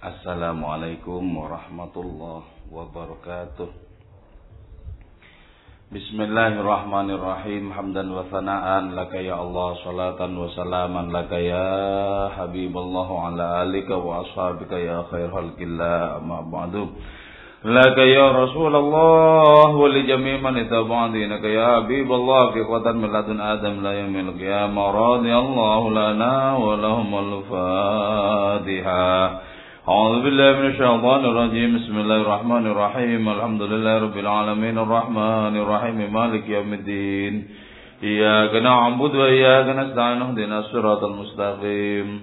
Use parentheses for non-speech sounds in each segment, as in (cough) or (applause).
Assalamualaikum warahmatullahi wabarakatuh. Bismillahirrahmanirrahim. Hamdan wa sana'an. Laka ya Allah Salatan wa salaman Laka ya Habibullah Ala alika wa ashabika ya khair halkillah Amma ba'du. Laka ya Rasulullah Wa li jami' man itaba'an dinaka ya Habibullah Kekuatan miladun Adam La yamil qiyamah. Radiyallahu lana wa lahum al-fatihah أعوذ بالله من الشيطان الرجيم. بسم الله الرحمن الرحيم. الحمد لله رب العالمين. الرحمن الرحيم. مالك يوم الدين. إياك نعبد وإياك نستعين. اهدنا الصراط المستقيم.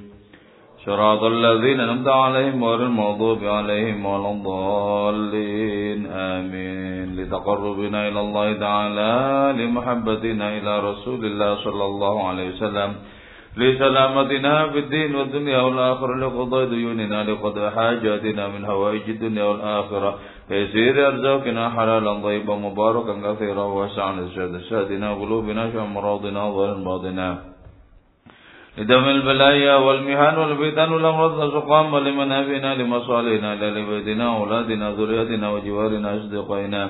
صراط الذين أنعمت عليهم غير المغضوب عليهم ولا الضالين. آمين. لتقربنا إلى الله تعالى لمحبتنا إلى رسول الله صلى الله عليه وسلم. لسلامتنا في الدين والدنيا والآخرة لقضاء ديوننا لقضاء حاجاتنا من هوائج الدنيا والآخرة. يسير أرزاقنا حلالا طيبا مباركا كثيرا واسعا لسعد سادنا قلوبنا شام مراضنا ظهر باطنا. لدم البلايا والمهان والفتن والأمراض والسقام ولمنافعنا لمصالحنا لبيتنا أولادنا ذريتنا وجوارنا أصدقائنا.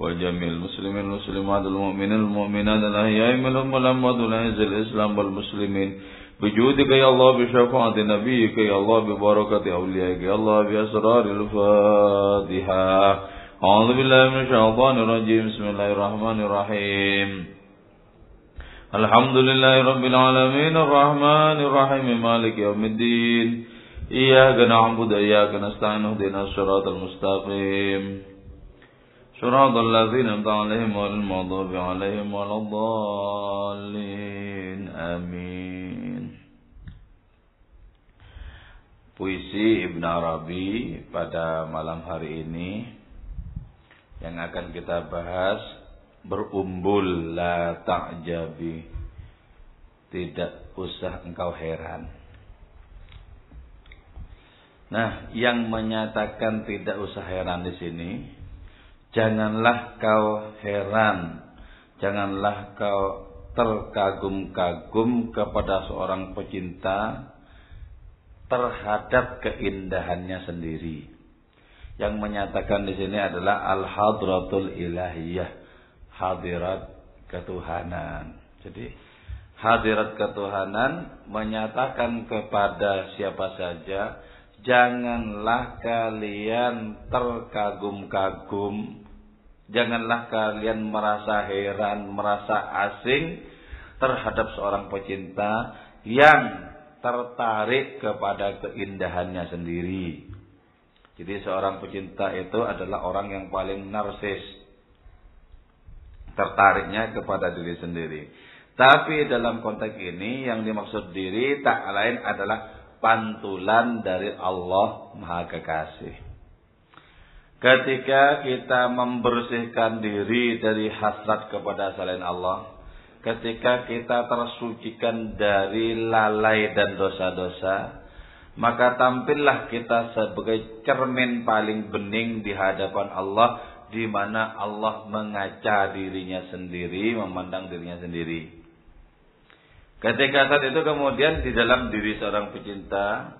وجميع المسلمين المسلمات المؤمنين المؤمنات الأحياء منهم والأموات والعز الإسلام والمسلمين. بجودك يا الله بشفاعة نبيك يا الله ببركة أوليائك يا الله بأسرار الفاتحة. أعوذ بالله من الشيطان الرجيم. بسم الله الرحمن الرحيم. الحمد لله رب العالمين. الرحمن الرحيم. مالك يوم الدين. إياك نعبد إياك نستعين اهدنا الصراط المستقيم. صراط الذين أنعمت عليهم غير المغضوب عليهم ولا الضالين آمين Puisi Ibn Arabi pada malam hari ini yang akan kita bahas berumbul la ta'jabi tidak usah engkau heran Nah, yang menyatakan tidak usah heran di sini Janganlah kau heran, janganlah kau terkagum-kagum kepada seorang pecinta terhadap keindahannya sendiri. Yang menyatakan di sini adalah al-hadratul ilahiyah, hadirat ketuhanan. Jadi hadirat ketuhanan menyatakan kepada siapa saja janganlah kalian terkagum-kagum, janganlah kalian merasa heran, merasa asing terhadap seorang pecinta yang tertarik kepada keindahannya sendiri. Jadi seorang pecinta itu adalah orang yang paling narsis. Tertariknya kepada diri sendiri. Tapi dalam konteks ini yang dimaksud diri tak lain adalah pantulan dari Allah Maha Kekasih. Ketika kita membersihkan diri dari hasrat kepada selain Allah, ketika kita tersucikan dari lalai dan dosa-dosa, maka tampillah kita sebagai cermin paling bening di hadapan Allah di mana Allah mengaca dirinya sendiri, memandang dirinya sendiri. Ketika saat itu kemudian di dalam diri seorang pecinta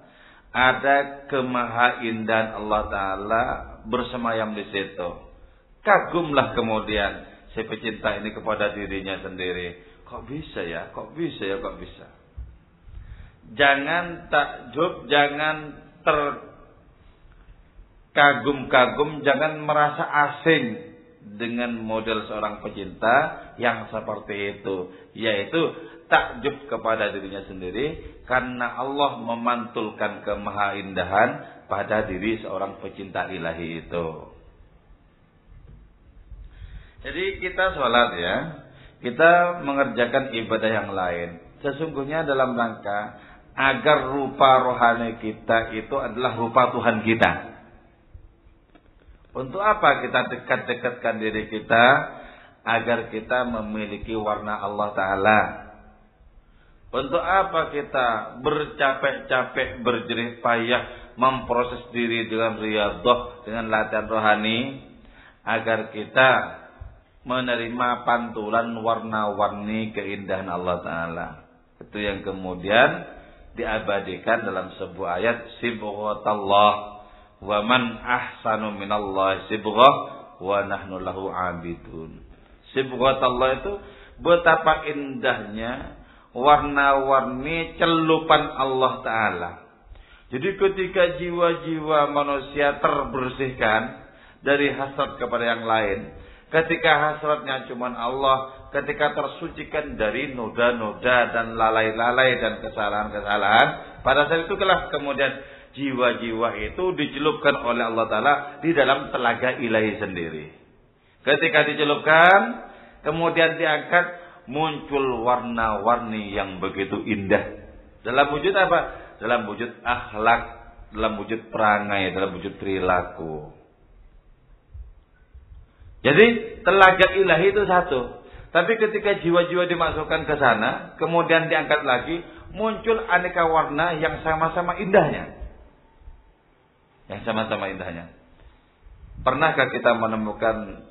ada kemahaindahan Allah Ta'ala bersemayam di situ. Kagumlah kemudian si pecinta ini kepada dirinya sendiri. Kok bisa ya? Kok bisa ya? Kok bisa? Jangan takjub, jangan terkagum-kagum, jangan merasa asing dengan model seorang pecinta yang seperti itu. Yaitu takjub kepada dirinya sendiri karena Allah memantulkan kemahaindahan pada diri seorang pecinta ilahi itu. Jadi kita sholat ya, kita mengerjakan ibadah yang lain. Sesungguhnya dalam rangka agar rupa rohani kita itu adalah rupa Tuhan kita. Untuk apa kita dekat-dekatkan diri kita agar kita memiliki warna Allah Ta'ala? Untuk apa kita bercapek-capek, berjerih payah, memproses diri dengan riadah, dengan latihan rohani, agar kita menerima pantulan warna-warni keindahan Allah Ta'ala. Itu yang kemudian diabadikan dalam sebuah ayat sibghatallah wa man ahsanu minallah sibghah wa nahnu lahu abidun. Sibghatallah itu betapa indahnya warna-warni celupan Allah taala. Jadi ketika jiwa-jiwa manusia terbersihkan dari hasrat kepada yang lain, ketika hasratnya cuma Allah, ketika tersucikan dari noda-noda dan lalai-lalai dan kesalahan-kesalahan, pada saat itu itulah kemudian jiwa-jiwa itu dicelupkan oleh Allah Ta'ala di dalam telaga ilahi sendiri. Ketika dicelupkan, kemudian diangkat, muncul warna-warni yang begitu indah. Dalam wujud apa? dalam wujud akhlak, dalam wujud perangai, dalam wujud perilaku. Jadi telaga ilahi itu satu. Tapi ketika jiwa-jiwa dimasukkan ke sana, kemudian diangkat lagi, muncul aneka warna yang sama-sama indahnya. Yang sama-sama indahnya. Pernahkah kita menemukan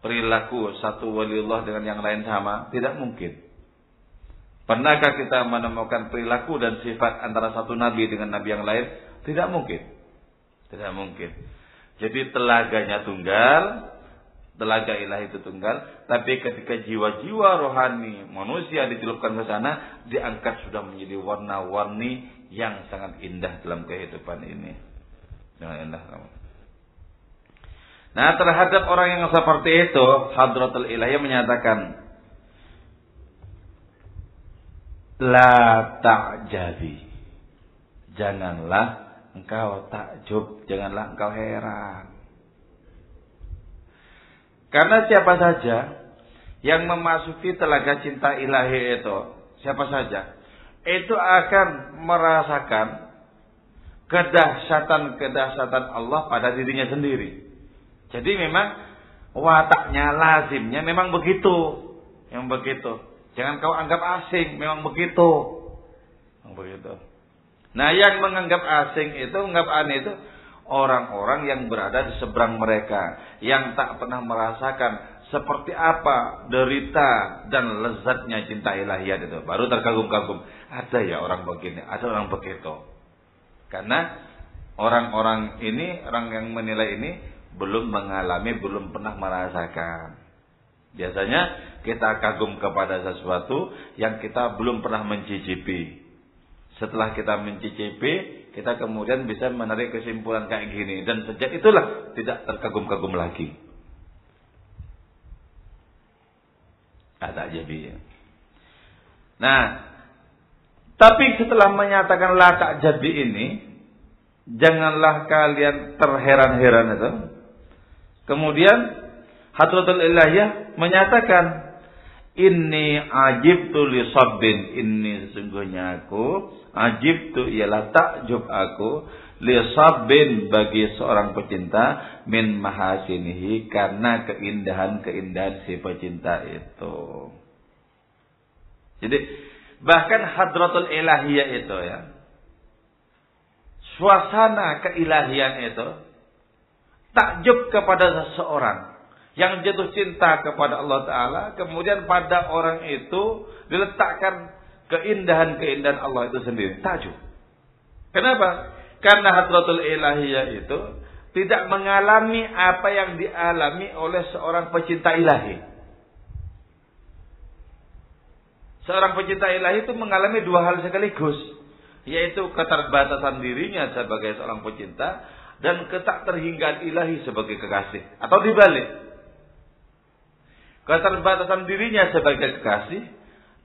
perilaku satu waliullah dengan yang lain sama? Tidak mungkin. Pernahkah kita menemukan perilaku dan sifat antara satu nabi dengan nabi yang lain? Tidak mungkin. Tidak mungkin. Jadi telaganya tunggal, telaga ilahi itu tunggal, tapi ketika jiwa-jiwa rohani manusia dicelupkan ke sana, diangkat sudah menjadi warna-warni yang sangat indah dalam kehidupan ini. Sangat indah. Nah, terhadap orang yang seperti itu, Hadratul Ilahi menyatakan, La ta'jabi. Janganlah engkau takjub, janganlah engkau heran. Karena siapa saja yang memasuki telaga cinta ilahi itu, siapa saja, itu akan merasakan kedahsyatan-kedahsyatan Allah pada dirinya sendiri. Jadi memang wataknya, lazimnya memang begitu. Yang begitu. Jangan kau anggap asing, memang begitu. Memang begitu. Nah, yang menganggap asing itu, menganggap aneh itu orang-orang yang berada di seberang mereka, yang tak pernah merasakan seperti apa derita dan lezatnya cinta ilahiyat itu. Baru terkagum-kagum. Ada ya orang begini, ada orang begitu. Karena orang-orang ini, orang yang menilai ini belum mengalami, belum pernah merasakan. Biasanya kita kagum kepada sesuatu yang kita belum pernah mencicipi. Setelah kita mencicipi, kita kemudian bisa menarik kesimpulan kayak gini. Dan sejak itulah tidak terkagum-kagum lagi. Ada jadi. Nah, tapi setelah menyatakan tak jadi ini, janganlah kalian terheran-heran itu. Kemudian Hadratul Ilahiyah menyatakan Inni ajib tu li sabbin Inni sesungguhnya aku Ajib tu ialah takjub aku Li sabbin bagi seorang pecinta Min mahasinihi Karena keindahan-keindahan si pecinta itu Jadi Bahkan hadratul ilahiyah itu ya Suasana keilahian itu Takjub kepada seseorang yang jatuh cinta kepada Allah Ta'ala, kemudian pada orang itu diletakkan keindahan-keindahan Allah itu sendiri. Tajuk. Kenapa? Karena hadratul ilahiyah itu tidak mengalami apa yang dialami oleh seorang pecinta ilahi. Seorang pecinta ilahi itu mengalami dua hal sekaligus. Yaitu keterbatasan dirinya sebagai seorang pecinta dan ketak terhinggaan ilahi sebagai kekasih. Atau dibalik keterbatasan dirinya sebagai kekasih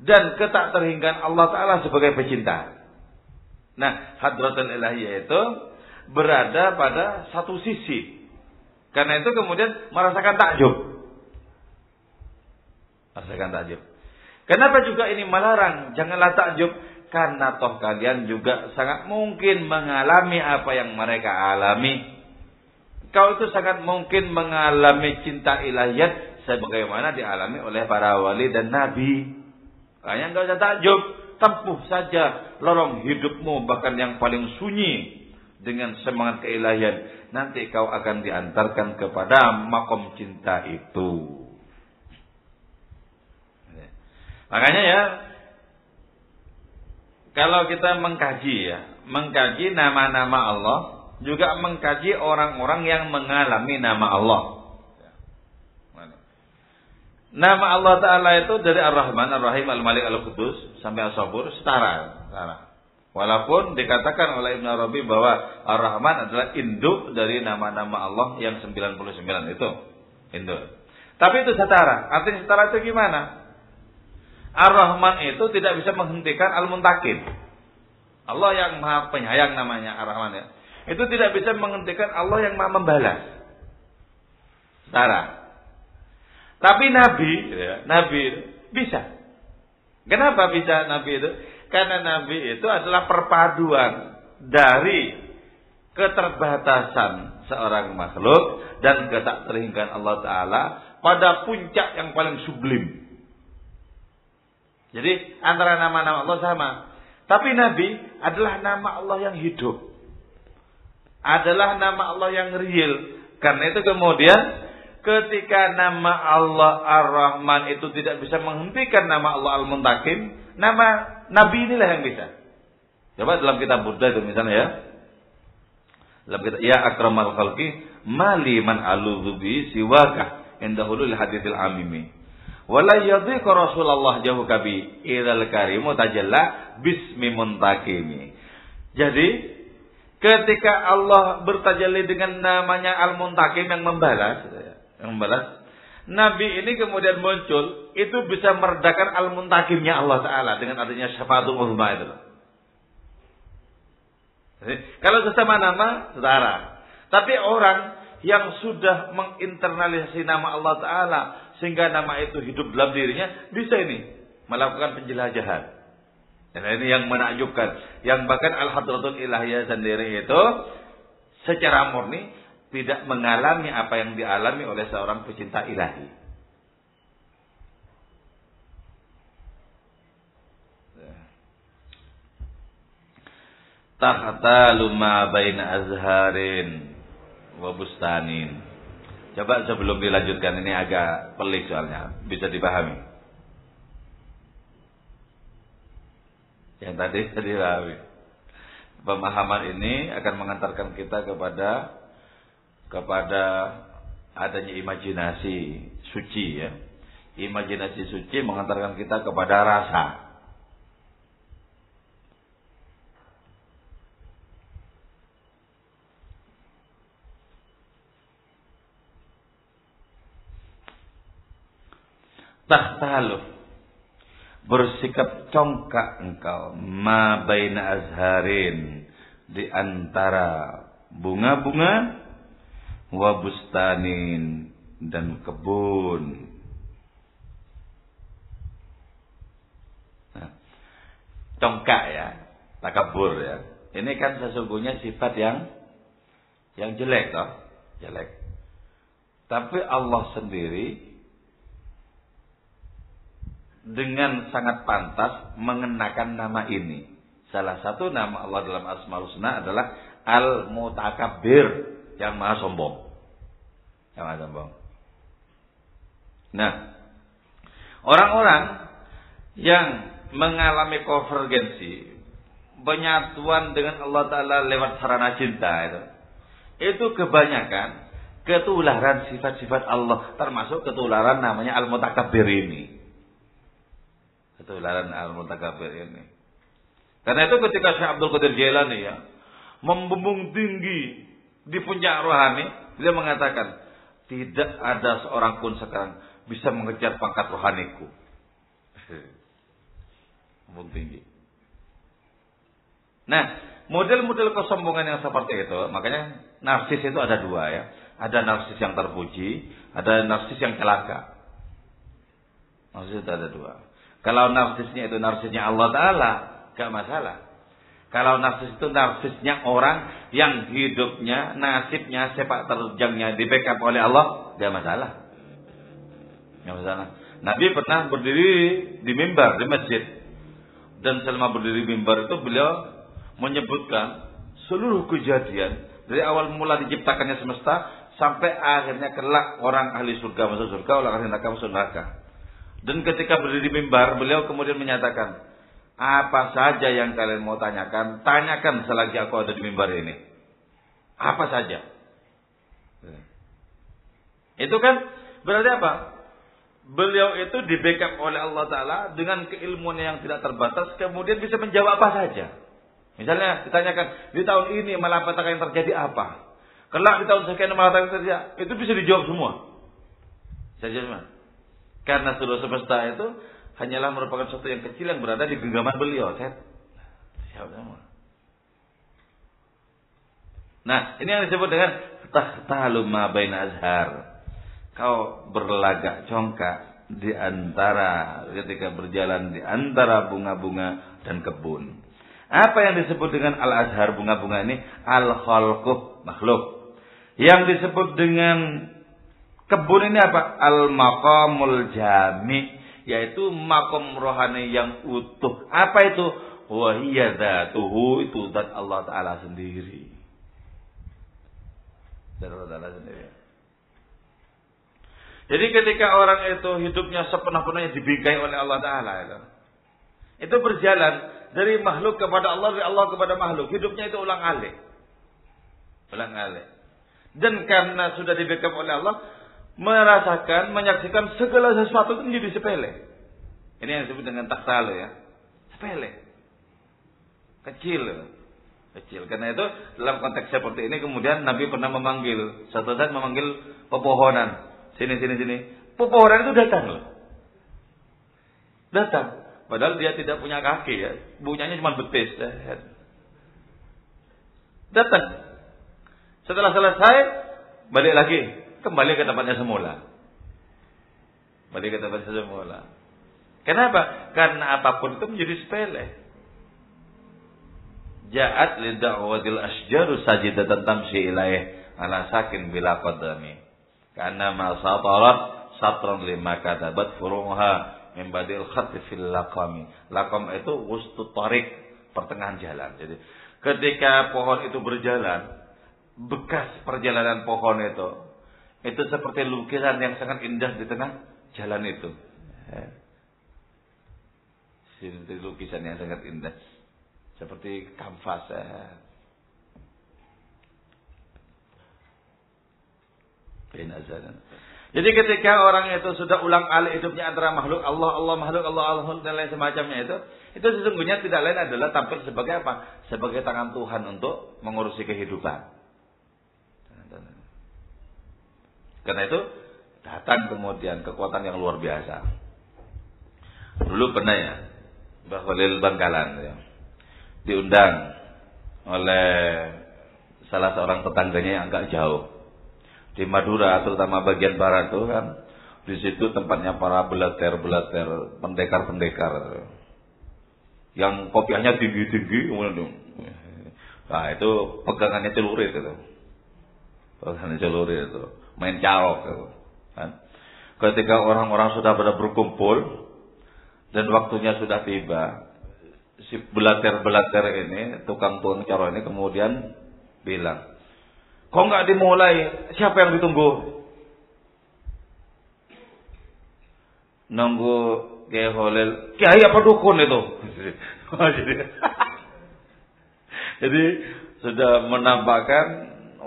dan ketak terhinggan Allah Ta'ala sebagai pecinta. Nah, hadratul ilahiyah itu berada pada satu sisi. Karena itu kemudian merasakan takjub. Merasakan takjub. Kenapa juga ini melarang? Janganlah takjub. Karena toh kalian juga sangat mungkin mengalami apa yang mereka alami. Kau itu sangat mungkin mengalami cinta ilahiyat sebagaimana dialami oleh para wali dan nabi. Kalian enggak usah takjub, tempuh saja lorong hidupmu bahkan yang paling sunyi dengan semangat keilahian. Nanti kau akan diantarkan kepada makom cinta itu. Makanya ya, kalau kita mengkaji ya, mengkaji nama-nama Allah, juga mengkaji orang-orang yang mengalami nama Allah. Nama Allah Ta'ala itu dari Ar-Rahman, Ar-Rahim, Al-Malik, Al-Qudus sampai As-Sabur setara. setara. Walaupun dikatakan oleh Ibn Arabi bahwa Ar-Rahman adalah induk dari nama-nama Allah yang 99 itu. Induk. Tapi itu setara. Artinya setara itu gimana? Ar-Rahman itu tidak bisa menghentikan Al-Muntakim. Allah yang maha penyayang namanya Ar-Rahman ya. Itu tidak bisa menghentikan Allah yang maha membalas. Setara. Tapi Nabi, ya, Nabi bisa. Kenapa bisa Nabi itu? Karena Nabi itu adalah perpaduan dari keterbatasan seorang makhluk dan ketakterhinggan Allah Ta'ala pada puncak yang paling sublim. Jadi antara nama-nama Allah sama. Tapi Nabi adalah nama Allah yang hidup. Adalah nama Allah yang real. Karena itu kemudian ketika nama Allah Ar-Rahman itu tidak bisa menghentikan nama Allah Al-Muntakim, nama Nabi inilah yang bisa. Coba dalam kitab Buddha itu misalnya ya. Dalam kitab Ya Akramal Khalqi Mali man aludhubi siwaka indahulul hadithil amimi. Wala Rasulullah jauh kabi idal karimu tajalla bismi muntakimi. Jadi ketika Allah bertajalli dengan namanya Al-Muntakim yang membalas, yang membalas, Nabi ini kemudian muncul, itu bisa meredakan Al-Muntakimnya Allah Ta'ala dengan adanya syafaatul uzma itu. Jadi, kalau sesama nama, saudara. Tapi orang yang sudah menginternalisasi nama Allah Ta'ala sehingga nama itu hidup dalam dirinya, bisa ini melakukan penjelajahan. Dan ini yang menakjubkan. Yang bahkan Al-Hadratul Ilahiyah sendiri itu secara murni tidak mengalami apa yang dialami oleh seorang pecinta ilahi. Tahta luma baina azharin wa bustanin. Coba sebelum dilanjutkan ini agak pelik soalnya, bisa dipahami. Yang tadi (laughs) tadi dipahami. Pemahaman ini akan mengantarkan kita kepada kepada adanya imajinasi suci ya. Imajinasi suci mengantarkan kita kepada rasa. Tahtaluf bersikap congkak engkau ma baina azharin di antara bunga-bunga wa bustanin dan kebun. Nah, congkak ya takabur ya. Ini kan sesungguhnya sifat yang yang jelek toh jelek. Tapi Allah sendiri dengan sangat pantas mengenakan nama ini. Salah satu nama Allah dalam Asmaul Husna adalah Al-Mutakabbir, yang maha sombong. Yang maha sombong. Nah, orang-orang yang mengalami konvergensi, penyatuan dengan Allah Ta'ala lewat sarana cinta itu, itu kebanyakan ketularan sifat-sifat Allah, termasuk ketularan namanya Al-Mutakabbir ini ketularan al-mutakabir ini. Karena itu ketika Syekh Abdul Qadir Jailani ya membumbung tinggi di puncak rohani, dia mengatakan tidak ada seorang pun sekarang bisa mengejar pangkat rohaniku. (laughs) Membumbung tinggi. Nah, model-model kesombongan yang seperti itu, makanya narsis itu ada dua ya. Ada narsis yang terpuji, ada narsis yang celaka. Narsis itu ada dua. Kalau narsisnya itu narsisnya Allah Ta'ala, gak masalah. Kalau narsis itu narsisnya orang yang hidupnya, nasibnya, sepak terjangnya di backup oleh Allah, gak masalah. Gak masalah. Nabi pernah berdiri di mimbar, di masjid. Dan selama berdiri di mimbar itu beliau menyebutkan seluruh kejadian dari awal mula diciptakannya semesta sampai akhirnya kelak orang ahli surga masuk surga, orang ahli neraka masuk neraka. Dan ketika berdiri di mimbar, beliau kemudian menyatakan, Apa saja yang kalian mau tanyakan, tanyakan selagi aku ada di mimbar ini. Apa saja. Itu kan berarti apa? Beliau itu di backup oleh Allah Ta'ala dengan keilmuan yang tidak terbatas, kemudian bisa menjawab apa saja. Misalnya ditanyakan, di tahun ini malapetaka yang terjadi apa? Kelak di tahun sekian malapetaka yang terjadi, itu bisa dijawab semua. Saja semua. Karena seluruh semesta itu hanyalah merupakan sesuatu yang kecil yang berada di genggaman beliau. Saya. Nah, ini yang disebut dengan tahtalu ma bain azhar. Kau berlagak congkak di antara ketika berjalan di antara bunga-bunga dan kebun. Apa yang disebut dengan al-azhar bunga-bunga ini? Al-khalquh makhluk. Yang disebut dengan kebun ini apa? Al-maqamul jami yaitu makom rohani yang utuh. Apa itu? Wahiyya itu zat Allah taala sendiri. Zat Allah taala sendiri. Jadi ketika orang itu hidupnya sepenuh-penuhnya dibingkai oleh Allah taala itu. Itu berjalan dari makhluk kepada Allah, dari Allah kepada makhluk. Hidupnya itu ulang alik. Ulang alik. Dan karena sudah dibackup oleh Allah, merasakan, menyaksikan segala sesuatu itu menjadi sepele. Ini yang disebut dengan taksalo ya. Sepele. Kecil. Kecil. Karena itu dalam konteks seperti ini kemudian Nabi pernah memanggil. Satu saat memanggil pepohonan. Sini, sini, sini. Pepohonan itu datang loh. Datang. Padahal dia tidak punya kaki ya. Bunyanya cuma betis. Datang. Setelah selesai, balik lagi kembali ke tempatnya semula. Kembali ke tempatnya semula. Kenapa? Karena apa pun itu menjadi sepele. Ja'at li da'watil asjaru sajidatan tamshi ilaih ala sakin bila qadami. Karena ma satarat satran lima katabat furuha min badil khatti fil. Laqam itu wustu tarik, pertengahan jalan. Jadi ketika pohon itu berjalan, bekas perjalanan pohon itu itu seperti lukisan yang sangat indah di tengah jalan itu. Seperti lukisan yang sangat indah. Seperti kanvas. Jadi ketika orang itu sudah ulang alik hidupnya antara makhluk Allah, Allah makhluk Allah, Allah dan lain semacamnya itu, itu sesungguhnya tidak lain adalah tampil sebagai apa? Sebagai tangan Tuhan untuk mengurusi kehidupan. Karena itu datang kemudian kekuatan yang luar biasa. Dulu pernah ya, Mbah Khalil Bangkalan ya, diundang oleh salah seorang tetangganya yang agak jauh. Di Madura terutama bagian barat itu kan di situ tempatnya para belater-belater pendekar-pendekar. Yang kopiahnya tinggi-tinggi nah itu pegangannya celurit itu. Pegangannya celurit itu main carok gitu. Kan? Ketika orang-orang sudah pada berkumpul dan waktunya sudah tiba, si belater-belater ini, tukang-tukang caro ini kemudian bilang, kok nggak dimulai? Siapa yang ditunggu? Nunggu Kiai Holil, Kiai apa dukun itu? (laughs) Jadi sudah menampakkan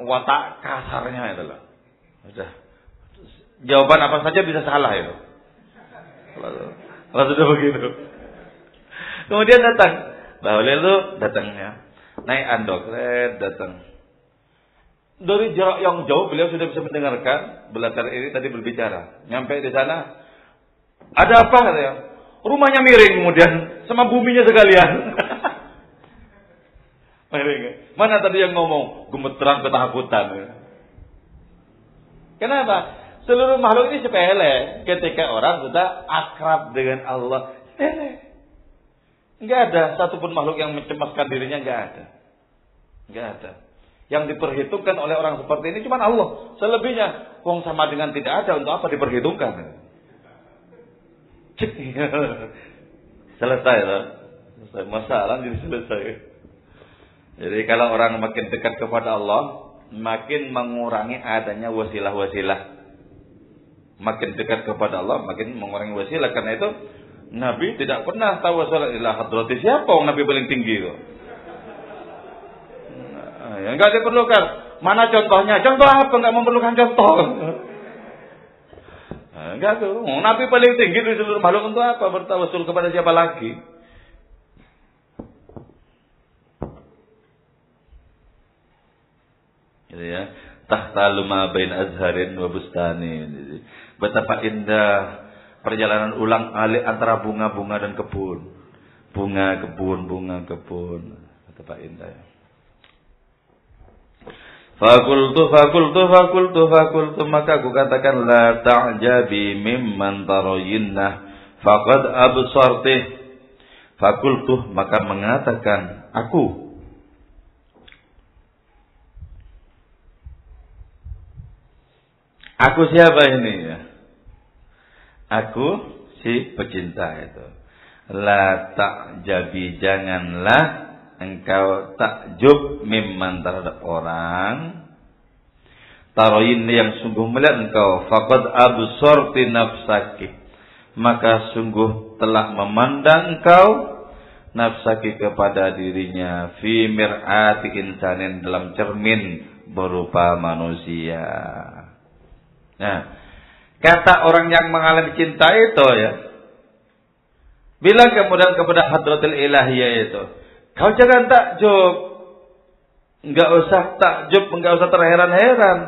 watak kasarnya itu loh. Sudah. Jawaban apa saja bisa salah itu. Kalau sudah begitu. Kemudian datang. Bahwa itu datangnya. Naik andok. Datang. Dari jarak yang jauh beliau sudah bisa mendengarkan belajar ini tadi berbicara. Nyampe di sana. Ada apa katanya? Rumahnya miring kemudian sama buminya sekalian. (laughs) miring. Mana tadi yang ngomong gemeteran ketakutan? Kenapa? Seluruh makhluk ini sepele ketika orang sudah akrab dengan Allah. Sepele. Enggak ada satupun makhluk yang mencemaskan dirinya enggak ada. Enggak ada. Yang diperhitungkan oleh orang seperti ini cuma Allah. Selebihnya wong sama dengan tidak ada untuk apa diperhitungkan? (laughs) selesai lah. Selesai masalah jadi selesai. Jadi kalau orang makin dekat kepada Allah, makin mengurangi adanya wasilah-wasilah. Makin dekat kepada Allah, makin mengurangi wasilah. Karena itu Nabi tidak pernah tawasul ila hadrati siapa orang Nabi paling tinggi itu. Nah, yang enggak diperlukan. Mana contohnya? Contoh apa? Enggak memerlukan contoh. Nah, enggak tuh. Nabi paling tinggi di seluruh makhluk untuk apa? Bertawasul kepada siapa lagi? Gitu ya. Tahta luma bain azharin wa bustani. Betapa indah perjalanan ulang alik antara bunga-bunga dan kebun. Bunga, kebun, bunga, kebun. Betapa indah ya. Fakultu, fakultu, fakultu, fakultu. Maka aku katakan, La ta'jabi mimman taroyinnah. Faqad absartih. Fakultu, maka mengatakan, aku. Aku siapa ini? Ya? Aku si pecinta itu. La jadi janganlah engkau takjub mimman terhadap orang. Taroyin yang sungguh melihat engkau. Faqad absorti nafsaki. Maka sungguh telah memandang engkau nafsaki kepada dirinya. Fi mir'ati insanin dalam cermin berupa manusia nah Kata orang yang mengalami cinta itu ya. Bilang kemudian kepada hadratul ilahiyah itu. Kau jangan takjub. Enggak usah takjub, enggak usah terheran-heran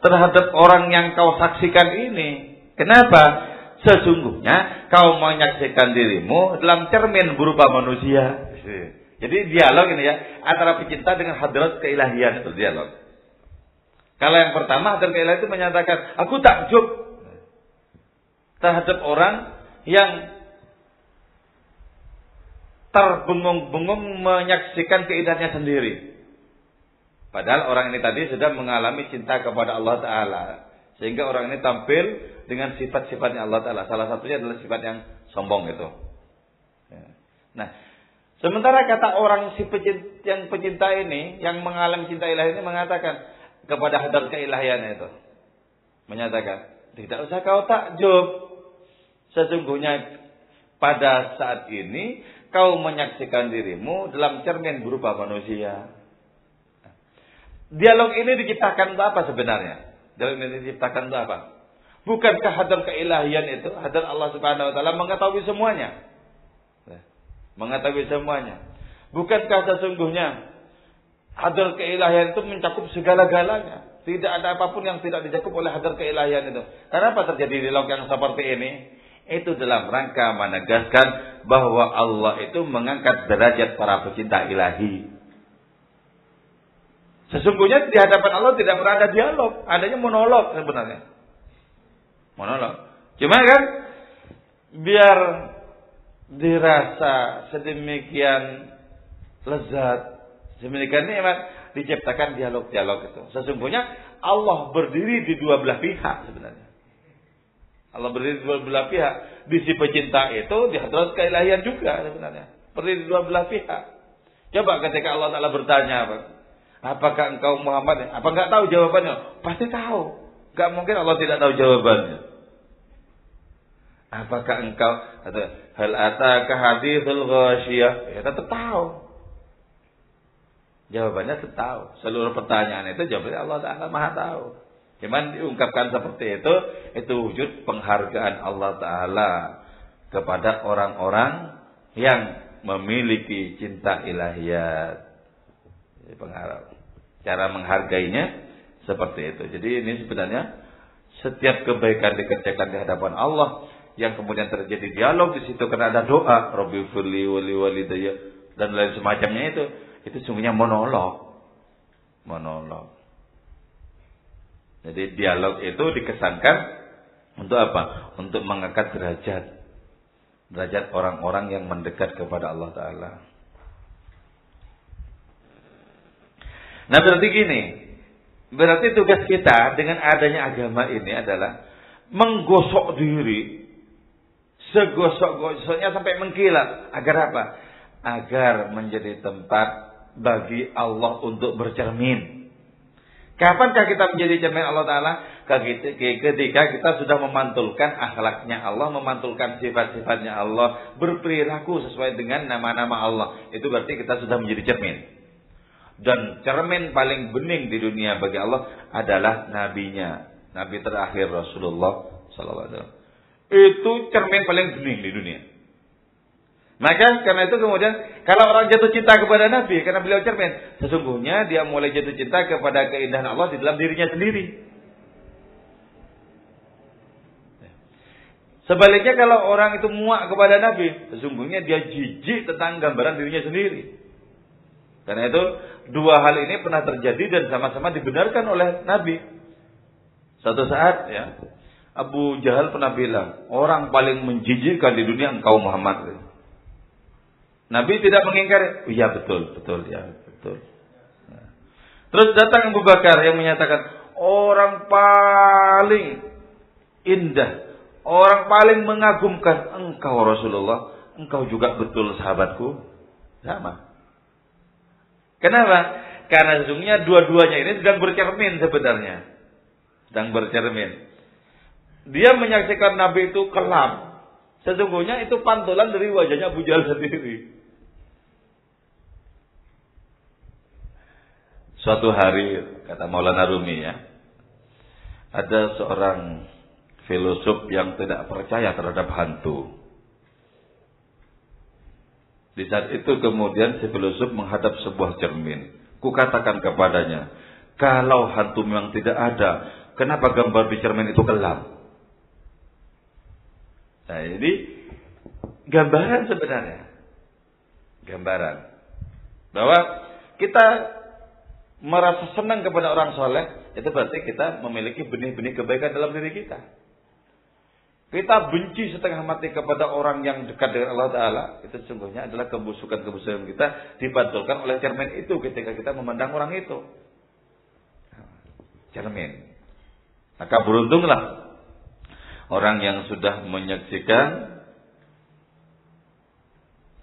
terhadap orang yang kau saksikan ini. Kenapa? Sesungguhnya kau menyaksikan dirimu dalam cermin berupa manusia. Jadi dialog ini ya antara pecinta dengan hadrat keilahian itu dialog. Kalau yang pertama hadrat keilahian itu menyatakan, aku takjub terhadap orang yang terbengong-bengong menyaksikan keindahannya sendiri. Padahal orang ini tadi sudah mengalami cinta kepada Allah Ta'ala. Sehingga orang ini tampil dengan sifat-sifatnya Allah Ta'ala. Salah satunya adalah sifat yang sombong itu. Ya. Nah, sementara kata orang si pecinta, yang pecinta ini, yang mengalami cinta ilahi ini mengatakan kepada hadar keilahian itu. Menyatakan, tidak usah kau takjub. Sesungguhnya pada saat ini kau menyaksikan dirimu dalam cermin berupa manusia. Dialog ini diciptakan untuk apa sebenarnya? Dialog ini diciptakan untuk apa? Bukankah hadar keilahian itu, hadar Allah Subhanahu wa taala mengetahui semuanya? Mengetahui semuanya. Bukankah sesungguhnya hadar keilahian itu mencakup segala-galanya? Tidak ada apa pun yang tidak dicakup oleh hadar keilahian itu. Kenapa terjadi dialog yang seperti ini? Itu dalam rangka menegaskan bahwa Allah itu mengangkat derajat para pecinta ilahi. Sesungguhnya di hadapan Allah tidak pernah ada dialog, adanya monolog sebenarnya. Monolog. Cuma kan biar dirasa sedemikian lezat, sedemikian nikmat diciptakan dialog-dialog itu. Sesungguhnya Allah berdiri di dua belah pihak sebenarnya. Allah berdiri di dua belah pihak. Di si pecinta itu di hadrat keilahian juga sebenarnya. Berdiri di dua belah pihak. Coba ketika Allah Ta'ala bertanya apa? Apakah engkau Muhammad? Apa enggak tahu jawabannya? Pasti tahu. Enggak mungkin Allah tidak tahu jawabannya. Apakah engkau atau hal ataka hadithul ghasyiyah? Ya tetap tahu. Jawabannya tetap tahu. Seluruh pertanyaan itu jawabannya Allah Ta'ala Maha tahu. Cuman diungkapkan seperti itu, itu wujud penghargaan Allah Ta'ala kepada orang-orang yang memiliki cinta ilahiyat. Pengharap. Cara menghargainya seperti itu. Jadi ini sebenarnya setiap kebaikan dikerjakan di hadapan Allah yang kemudian terjadi dialog di situ karena ada doa firli wali dan lain semacamnya itu itu sungguhnya monolog monolog jadi dialog itu dikesankan untuk apa? Untuk mengangkat derajat. Derajat orang-orang yang mendekat kepada Allah Ta'ala. Nah berarti gini. Berarti tugas kita dengan adanya agama ini adalah menggosok diri. Segosok-gosoknya sampai mengkilat. Agar apa? Agar menjadi tempat bagi Allah untuk bercermin Kapankah kita menjadi cermin Allah Ta'ala? Ketika kita sudah memantulkan akhlaknya Allah, memantulkan sifat-sifatnya Allah, berperilaku sesuai dengan nama-nama Allah. Itu berarti kita sudah menjadi cermin. Dan cermin paling bening di dunia bagi Allah adalah nabinya. Nabi terakhir Rasulullah SAW. Itu cermin paling bening di dunia. Maka karena itu kemudian kalau orang jatuh cinta kepada Nabi karena beliau cermin, sesungguhnya dia mulai jatuh cinta kepada keindahan Allah di dalam dirinya sendiri. Sebaliknya kalau orang itu muak kepada Nabi, sesungguhnya dia jijik tentang gambaran dirinya sendiri. Karena itu dua hal ini pernah terjadi dan sama-sama dibenarkan oleh Nabi. Suatu saat ya, Abu Jahal pernah bilang, orang paling menjijikkan di dunia engkau Muhammad. Nabi tidak mengingkari. Oh, iya betul, betul ya, betul. Nah. Terus datang Abu Bakar yang menyatakan orang paling indah, orang paling mengagumkan engkau Rasulullah, engkau juga betul sahabatku. Sama. Kenapa? Karena sesungguhnya dua-duanya ini sedang bercermin sebenarnya. Sedang bercermin. Dia menyaksikan Nabi itu kelam. Sesungguhnya itu pantulan dari wajahnya Abu Jahal sendiri. Suatu hari, kata Maulana Rumi ya, ada seorang filosof yang tidak percaya terhadap hantu. Di saat itu kemudian si filosof menghadap sebuah cermin. Kukatakan kepadanya, kalau hantu memang tidak ada, kenapa gambar di cermin itu kelam? Nah ini gambaran sebenarnya. Gambaran. Bahwa kita merasa senang kepada orang soleh, itu berarti kita memiliki benih-benih kebaikan dalam diri kita. Kita benci setengah mati kepada orang yang dekat dengan Allah Ta'ala. Itu sesungguhnya adalah kebusukan-kebusukan kita dibantulkan oleh cermin itu ketika kita memandang orang itu. Cermin. Maka beruntunglah orang yang sudah menyaksikan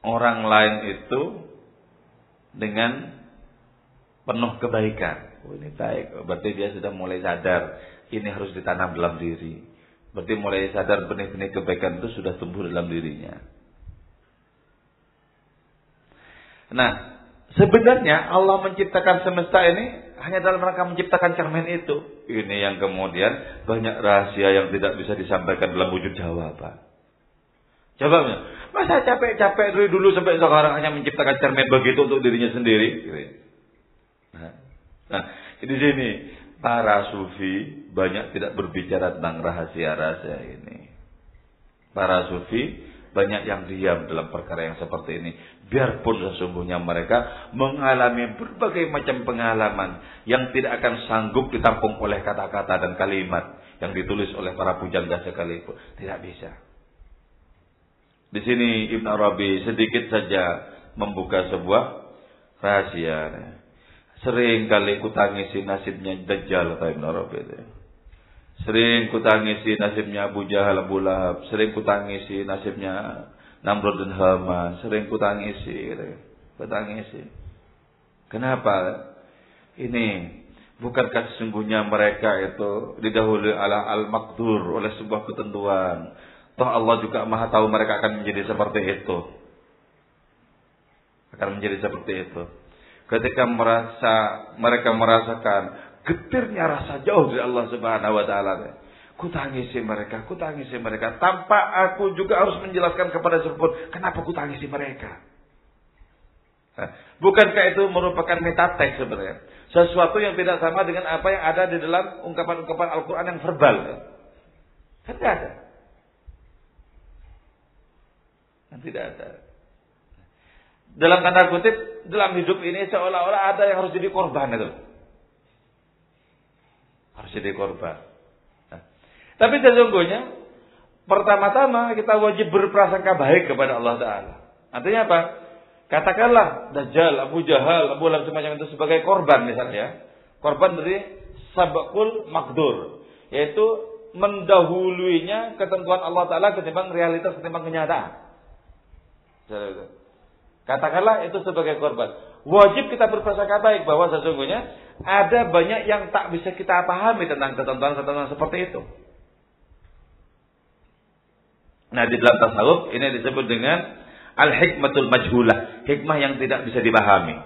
orang lain itu dengan penuh kebaikan. Oh, ini baik. Berarti dia sudah mulai sadar. Ini harus ditanam dalam diri. Berarti mulai sadar benih-benih kebaikan itu sudah tumbuh dalam dirinya. Nah, sebenarnya Allah menciptakan semesta ini hanya dalam rangka menciptakan cermin itu. Ini yang kemudian banyak rahasia yang tidak bisa disampaikan dalam wujud jawaban. Jawabnya, masa capek-capek dari dulu sampai sekarang hanya menciptakan cermin begitu untuk dirinya sendiri? Nah, di sini para sufi banyak tidak berbicara tentang rahasia-rahasia ini. Para sufi banyak yang diam dalam perkara yang seperti ini. Biarpun sesungguhnya mereka mengalami berbagai macam pengalaman yang tidak akan sanggup ditampung oleh kata-kata dan kalimat yang ditulis oleh para pujangga sekalipun. Tidak bisa. Di sini Ibn Arabi sedikit saja membuka sebuah rahasia. Sering kali ku tangisi nasibnya Dajjal kata Ibn Arabi itu. Sering ku tangisi nasibnya Abu Jahal Abu Lahab. Sering ku tangisi nasibnya Namrud dan Haman. Sering ku tangisi. Ku tangisi. Kenapa? Ini bukankah sesungguhnya mereka itu didahului ala al-makdur oleh sebuah ketentuan. Toh Allah juga maha tahu mereka akan menjadi seperti itu. Akan menjadi seperti itu ketika merasa mereka merasakan getirnya rasa jauh dari Allah Subhanahu wa taala. Ku tangisi mereka, ku tangisi mereka tanpa aku juga harus menjelaskan kepada siapa pun kenapa ku tangisi mereka. bukankah itu merupakan metatek sebenarnya? Sesuatu yang tidak sama dengan apa yang ada di dalam ungkapan-ungkapan Al-Quran yang verbal. Kan tidak ada. Kan tidak ada dalam tanda kutip dalam hidup ini seolah-olah ada yang harus jadi korban itu. Harus jadi korban. Nah, tapi sesungguhnya pertama-tama kita wajib berprasangka baik kepada Allah Taala. Artinya apa? Katakanlah Dajjal, Abu Jahal, Abu Lahab semacam itu sebagai korban misalnya. Korban dari sabakul makdur. Yaitu mendahuluinya ketentuan Allah Ta'ala ketimbang realitas, ketimbang kenyataan. Katakanlah itu sebagai korban. Wajib kita berprasangka baik bahwa sesungguhnya ada banyak yang tak bisa kita pahami tentang ketentuan-ketentuan seperti itu. Nah, di dalam tasawuf ini disebut dengan al-hikmatul majhulah, hikmah yang tidak bisa dipahami.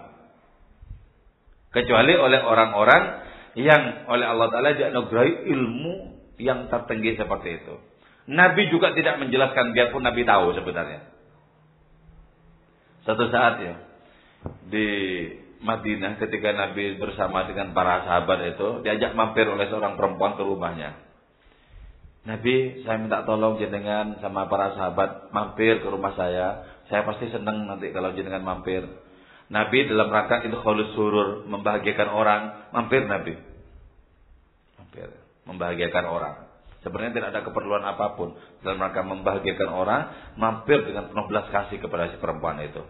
Kecuali oleh orang-orang yang oleh Allah Ta'ala dianugerahi ilmu yang tertinggi seperti itu. Nabi juga tidak menjelaskan biarpun Nabi tahu sebenarnya. Satu saat ya di Madinah ketika Nabi bersama dengan para sahabat itu diajak mampir oleh seorang perempuan ke rumahnya. Nabi, saya minta tolong jenengan sama para sahabat mampir ke rumah saya. Saya pasti senang nanti kalau jenengan mampir. Nabi dalam rangka itu khalus surur, membahagiakan orang, mampir Nabi. Mampir, membahagiakan orang. Sebenarnya tidak ada keperluan apa pun dalam rangka membahagiakan orang, mampir dengan penuh belas kasih kepada si perempuan itu.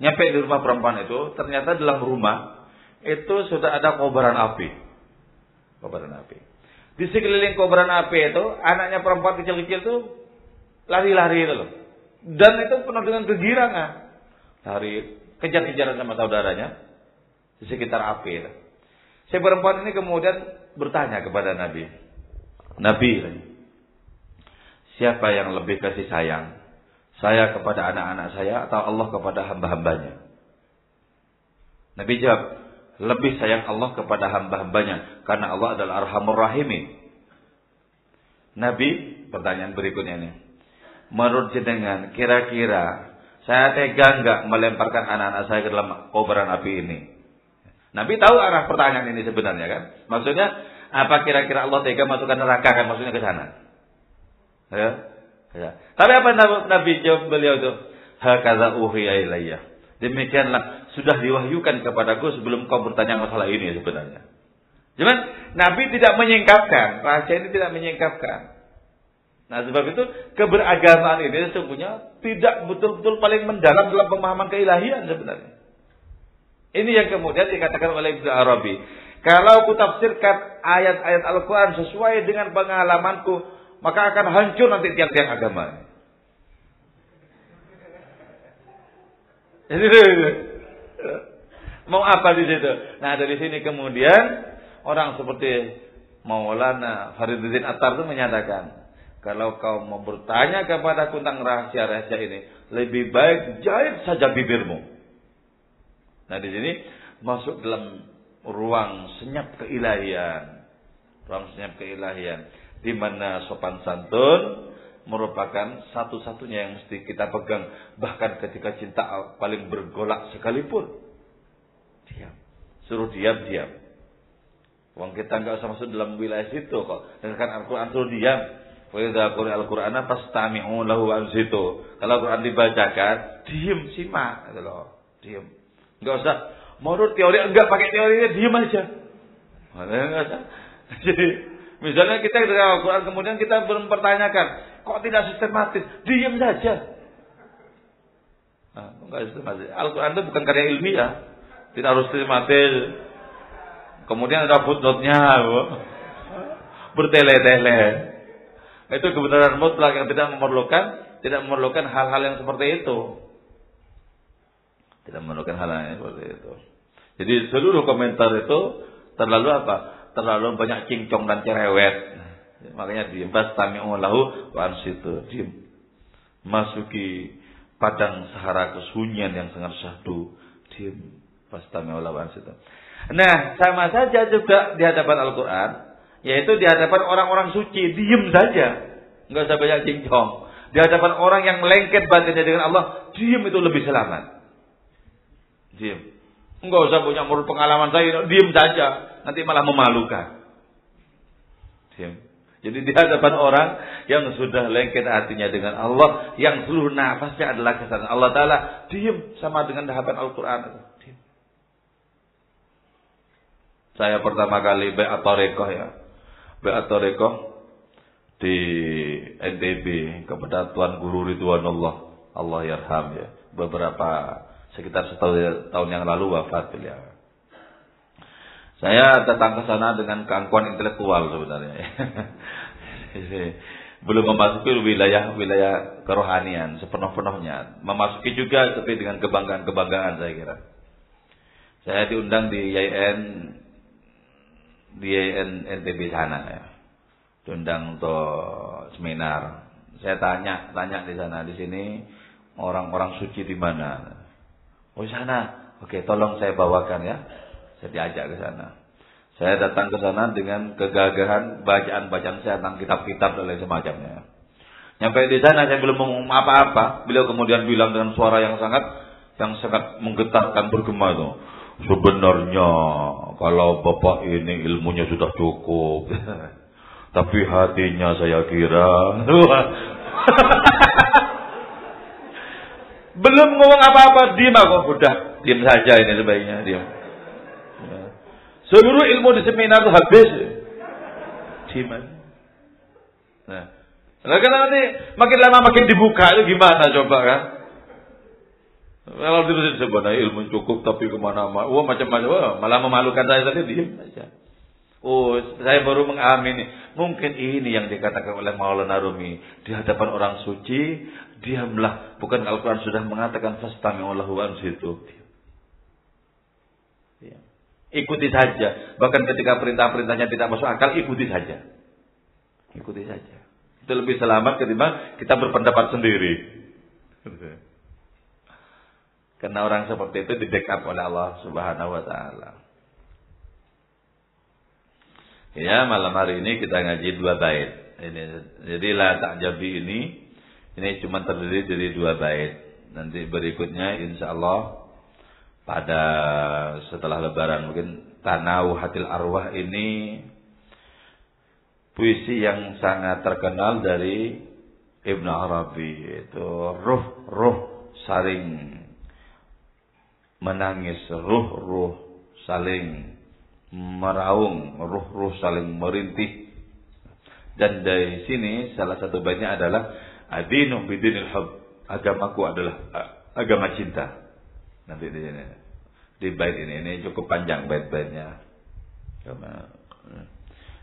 Nyampe di rumah perempuan itu, ternyata dalam rumah itu sudah ada kobaran api. Kobaran api. Di sekeliling kobaran api itu, anaknya perempuan kecil-kecil itu lari-lari itu loh. Dan itu penuh dengan kegirangan. Lari, kejar-kejaran sama saudaranya di sekitar api itu. Si perempuan ini kemudian bertanya kepada Nabi. Nabi siapa yang lebih kasih sayang? Saya kepada anak-anak saya atau Allah kepada hamba-hambanya? Nabi jawab, lebih sayang Allah kepada hamba-hambanya karena Allah adalah arhamur rahimin. Nabi, pertanyaan berikutnya ini. Menurut jenengan, kira-kira saya tega enggak melemparkan anak-anak saya ke dalam kobaran api ini? Nabi tahu arah pertanyaan ini sebenarnya kan? Maksudnya apa kira-kira Allah tega masukkan neraka kan maksudnya ke sana? Ya. ya. Tapi apa Nabi jawab beliau itu? Hakaza uhiya ilayya. Demikianlah sudah diwahyukan kepadaku sebelum kau bertanya masalah ini sebenarnya. Cuman Nabi tidak menyingkapkan, rahasia ini tidak menyingkapkan. Nah sebab itu keberagamaan ini sesungguhnya tidak betul-betul paling mendalam dalam pemahaman keilahian sebenarnya. Ini yang kemudian dikatakan oleh Ibnu Arabi. Kalau aku tafsirkan ayat-ayat Al-Quran sesuai dengan pengalamanku, maka akan hancur nanti tiang-tiang agama. Mau apa di situ? Nah dari sini kemudian orang seperti Maulana Fariduddin Attar itu menyatakan, kalau kau mau bertanya kepada tentang rahasia-rahasia ini, lebih baik jahit saja bibirmu. Nah di sini masuk dalam ruang senyap keilahian. Ruang senyap keilahian. Di mana sopan santun merupakan satu-satunya yang mesti kita pegang. Bahkan ketika cinta paling bergolak sekalipun. Diam. Suruh diam, diam. Uang kita nggak usah masuk dalam wilayah situ kok. Dengarkan Al-Quran suruh diam. Wa idza quri'a al-Qur'an fastami'u lahu ansitu. Kalau Al-Quran dibacakan, diam, simak gitu loh. Diam. Enggak usah Menurut teori enggak pakai teorinya diam aja. (laughs) Jadi misalnya kita dari Al-Quran kemudian kita mempertanyakan, kok tidak sistematis? Diam saja. Nah, enggak sistematis. Al-Quran itu bukan karya ilmiah, tidak harus sistematis. Kemudian ada footnote-nya, bertele-tele. Itu kebenaran mutlak yang tidak memerlukan tidak memerlukan hal-hal yang seperti itu. Tidak memerlukan hal yang seperti itu. Jadi seluruh komentar itu terlalu apa? Terlalu banyak cincong dan cerewet. Makanya diem. Bastami'u lahu wa ansitu. Diem. Masuki padang sahara kesunyian yang sangat syahdu. Diem. Bastami'u lahu wa. Nah, sama saja juga di hadapan Al-Quran. Yaitu di hadapan orang-orang suci. Diem saja. Enggak usah banyak cincong. Di hadapan orang yang lengket batinnya dengan Allah. Diem itu lebih selamat. Diam. Enggak usah punya menurut pengalaman saya, diam saja. Nanti malah memalukan. Diam. Jadi di hadapan orang yang sudah lengket hatinya dengan Allah, yang seluruh nafasnya adalah kesadaran Allah Ta'ala, diam sama dengan hadapan Al-Quran. Diam. Saya pertama kali Be'at Torekoh ya. Be'at Torekoh di NTB kepada Tuan Guru Ridwan Allah. Allah yarham ya. Beberapa sekitar setahun tahun yang lalu wafat beliau. Saya datang ke sana dengan keangkuhan intelektual sebenarnya. (laughs) Belum memasuki wilayah-wilayah kerohanian sepenuh-penuhnya. Memasuki juga tapi dengan kebanggaan-kebanggaan saya kira. Saya diundang di YN di NTB sana ya. Diundang untuk seminar. Saya tanya, tanya di sana, di sini orang-orang suci di mana? Oh sana. Oke, tolong saya bawakan ya. Saya diajak ke sana. Saya datang ke sana dengan kegagahan bacaan-bacaan saya tentang kitab-kitab dan lain semacamnya. Nyampe di sana saya belum ngomong apa-apa. Beliau kemudian bilang dengan suara yang sangat yang sangat menggetarkan bergema itu. Sebenarnya kalau bapak ini ilmunya sudah cukup. (laughs) Tapi hatinya saya kira. (laughs) belum ngomong apa-apa, diam aku. Udah, diam saja ini sebaiknya, diam. Seluruh ilmu di seminar itu habis. Diam Nah, nah karena nanti makin lama makin dibuka itu gimana coba kan? Kalau terus sebenarnya ilmu cukup tapi ke mana-mana, wah macam-macam, wah, malah memalukan saya tadi diam aja. Oh, saya baru mengamini. Mungkin ini yang dikatakan oleh Maulana Rumi di hadapan orang suci, diamlah. Bukan Al-Quran sudah mengatakan fastami Allahu ansitu. Ya. Ikuti saja. Bahkan ketika perintah-perintahnya tidak masuk akal, ikuti saja. Ikuti saja. Itu lebih selamat ketimbang kita berpendapat sendiri. Karena orang seperti itu di backup oleh Allah Subhanahu wa taala. Ya, malam hari ini kita ngaji dua bait. Ini jadi la ta'jabi ini ini cuma terdiri dari dua bait. Nanti berikutnya insya Allah pada setelah lebaran mungkin Tanau Hatil Arwah ini puisi yang sangat terkenal dari Ibnu Arabi itu ruh ruh saling menangis ruh ruh saling meraung ruh ruh saling merintih dan dari sini salah satu baitnya adalah adinu bidinil hub agamaku adalah agama cinta Nanti di sini. Di bait ini ini cukup panjang bait-baitnya.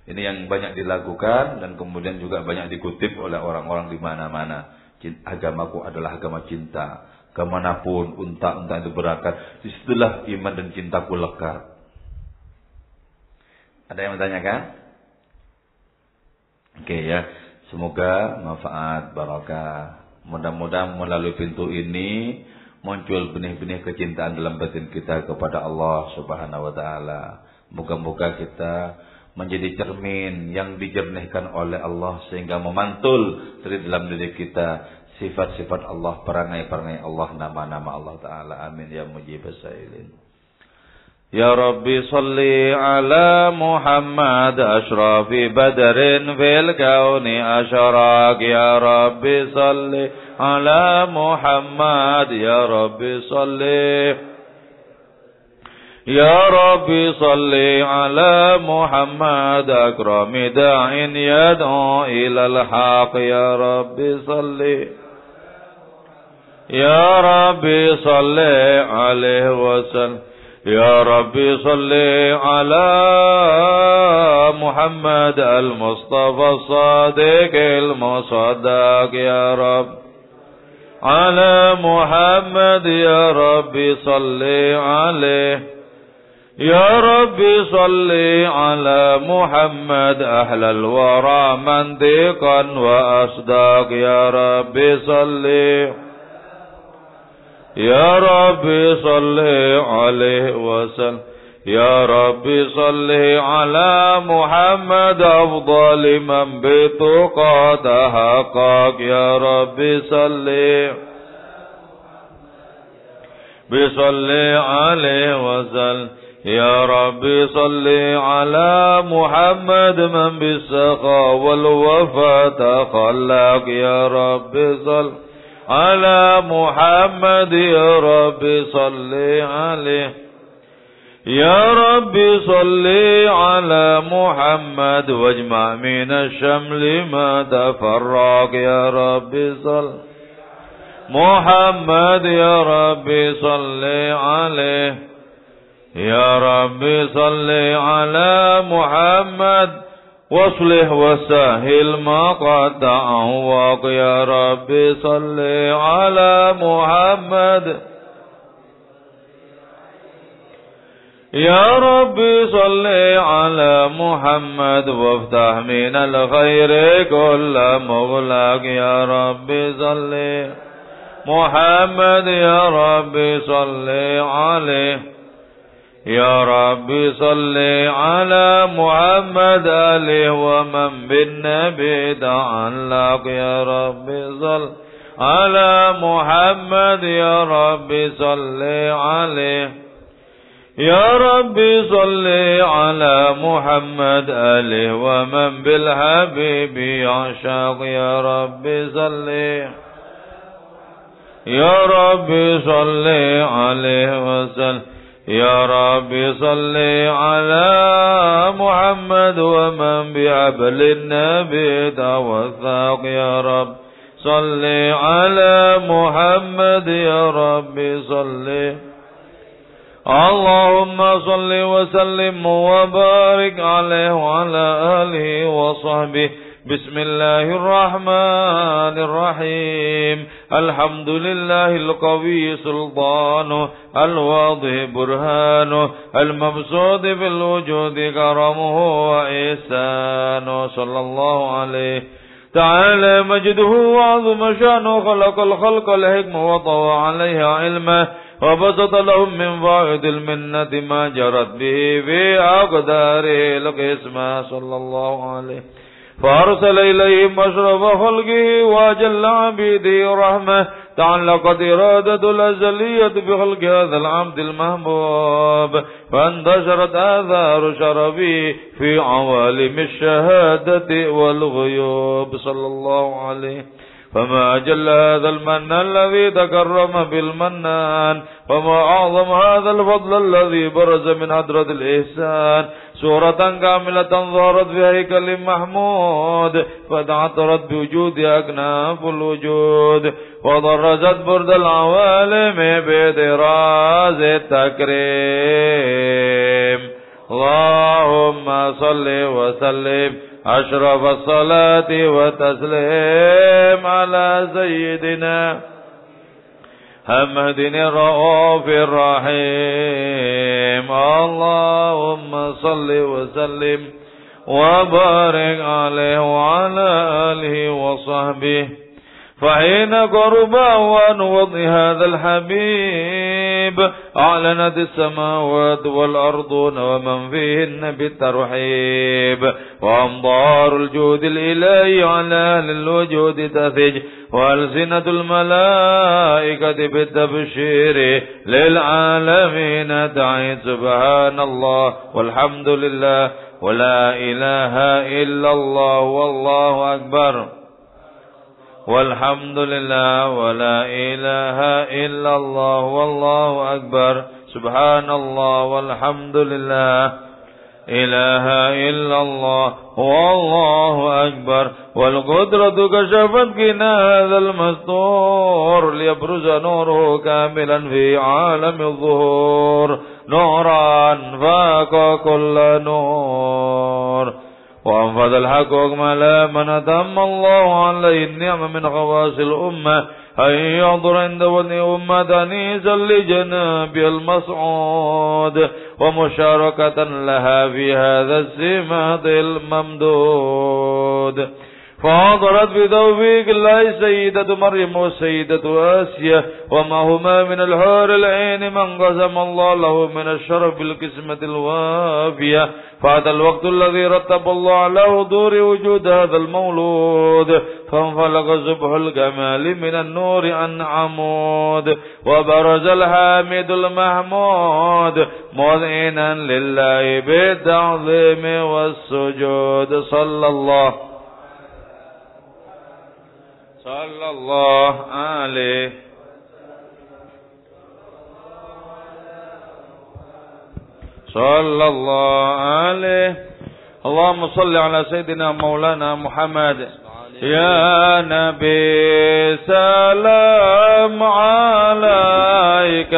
Ini yang banyak dilakukan dan kemudian juga banyak dikutip oleh orang-orang di mana-mana. Agamaku adalah agama cinta. Ke mana pun unta-unta itu berakat, di situlah iman dan cintaku lekat. Ada yang bertanyakan? Oke ya, semoga manfaat barakah. Mudah-mudahan melalui pintu ini muncul benih-benih kecintaan dalam batin kita kepada Allah Subhanahu wa taala. Moga-moga kita menjadi cermin yang dijernihkan oleh Allah sehingga memantul dari dalam diri kita sifat-sifat Allah, perangai-perangai Allah, nama-nama Allah taala. Amin ya mujibas sailin. يا ربي صل على محمد أشرف بدر في الكون أشراك يا ربي صل على محمد يا ربي صل. يا ربي صل على محمد أكرم داع يدعو إلى الحق. يا ربي صل. يا ربي صل عليه وسلم. يا ربي صل على محمد المصطفى الصادق المصدق يا رب. على محمد يا ربي صل عليه. يا ربي صل على محمد أهل الورى منطقا وأصداق يا ربي صل. يا ربي صل عليه وسلم. يا ربي صل على محمد أفضل من بتقى تحقق يا ربي صل بصل عليه وسلم. يا ربي صل على محمد من بالسخاء والوفاء تخلق. يا ربي صل على محمد يا رب صل عليه. يا رب صل على محمد واجمع من الشمل ما تفرق يا رب صل. محمد يا رب صل عليه. يا رب صل على محمد. واصلح وسهل ما قد تعوق يا رب صل على محمد. يا رب صل على محمد وافتح من الخير كل مغلق. يا رب صل محمد يا رب صل عليه. يا رب صل على محمد آله ومن بالنبي تعلق يا رب صل على محمد يا رب صل عليه. يا رب صل على محمد آله ومن بالحبيب يعشق يا رب صل. يا رب صل عليه وسلم. يا رب صل على محمد ومن بحبل النبي توثق يا رب. صل على محمد يا رب صل. اللهم صل وسلم وبارك عليه وعلى آله وصحبه. بسم الله الرحمن الرحيم الحمد لله القوي سلطانه الواضح برهانه المبسوط في الوجود كرمه وإحسانه صلى الله عليه تعالى مجده وعظم شانه خلق الخلق الحكم وطوى عليها علمه وبسط لهم من فائد المنة ما جرت به في أقداره القسمة صلى الله عليه فأرسل إليهم أشرف خلقه وأجل عبيده رحمة. تعلقت إرادة الأزلية بخلق هذا العبد المحبوب. فانتشرت آثار شرفه في عوالم الشهادة والغيوب. صلى الله عليه فما أجل هذا المن الذي تكرم بالمنان وما أعظم هذا الفضل الذي برز من حضرة الإحسان. سورة كاملة ظهرت في هيكل محمود فتعطرت بوجود أكناف الوجود. وضرزت برد العوالم بدراز التكريم. اللهم صل وسلم أشرف الصلاة وتسليم على سيدنا محمد الرؤوف الرحيم. اللهم صل وسلم وبارك عليه وعلى آله وصحبه فحين قرب أوان وضع هذا الحبيب أعلنت السماوات والأرض ومن فيهن بالترحيب. وأمطار الجود الإلهي على أهل الوجود تثج وألسنة الملائكة بالتبشير للعالمين تعيد سبحان الله والحمد لله ولا إله إلا الله والله أكبر. والحمد لله ولا إله إلا الله والله أكبر. سبحان الله والحمد لله إله إلا الله والله أكبر. والقدرة كشفت كنا هذا المستور ليبرز نوره كاملا في عالم الظهور. نورا فاق كل نور. وأنفذ الحق أكمل من أتم الله عليه النعم من خواص الأمة. أن يحضر عند ودن أمة أنيسا لجناب المصعود ومشاركة لها في هذا السمات الممدود. فحضرت بتوفيق الله سيدة مريم والسيدة آسيا وما هما من الحور العين من قسم الله له من الشرف بالقسمة الوافية. فهذا الوقت الذي رتب الله على حضور وجود هذا المولود. فانفلق صبح الجمال من النور عن عمود. وبرز الحامد المحمود مذعنا لله بالتعظيم والسجود. صلى الله صلى الله عليه صلى الله عليه اللهم صل على سيدنا مولانا محمد يا نبي سلام عليك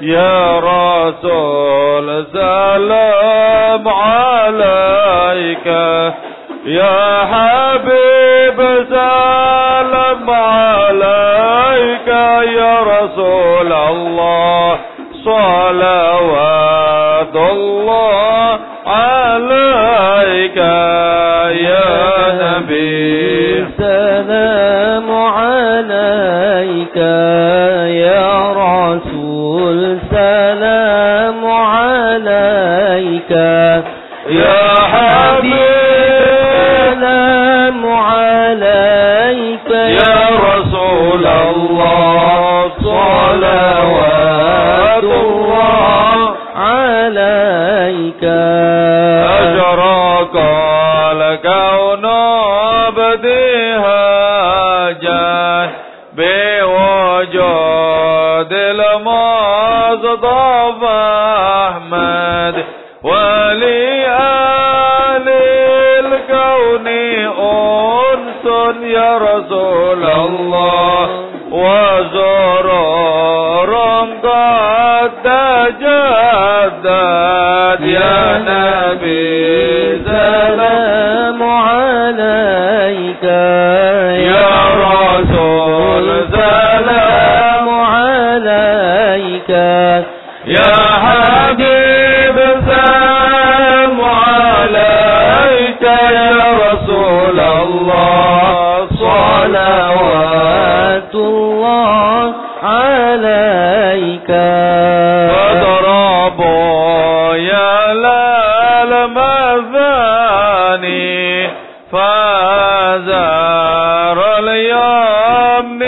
يا رسول سلام عليك يا حبيب سلام عليك يا رسول الله صلوات الله عليك يا نبي. سلام عليك يا رسول سلام عليك يا صلوات الله عليك. أجرك لك بديها جاه بوجود أحمد ولآل الكون أنس يا رسول الله. وزرار قد تجدد يا نبي رحمة الله عليك. فضرب يا لال مذاني فزار اليوم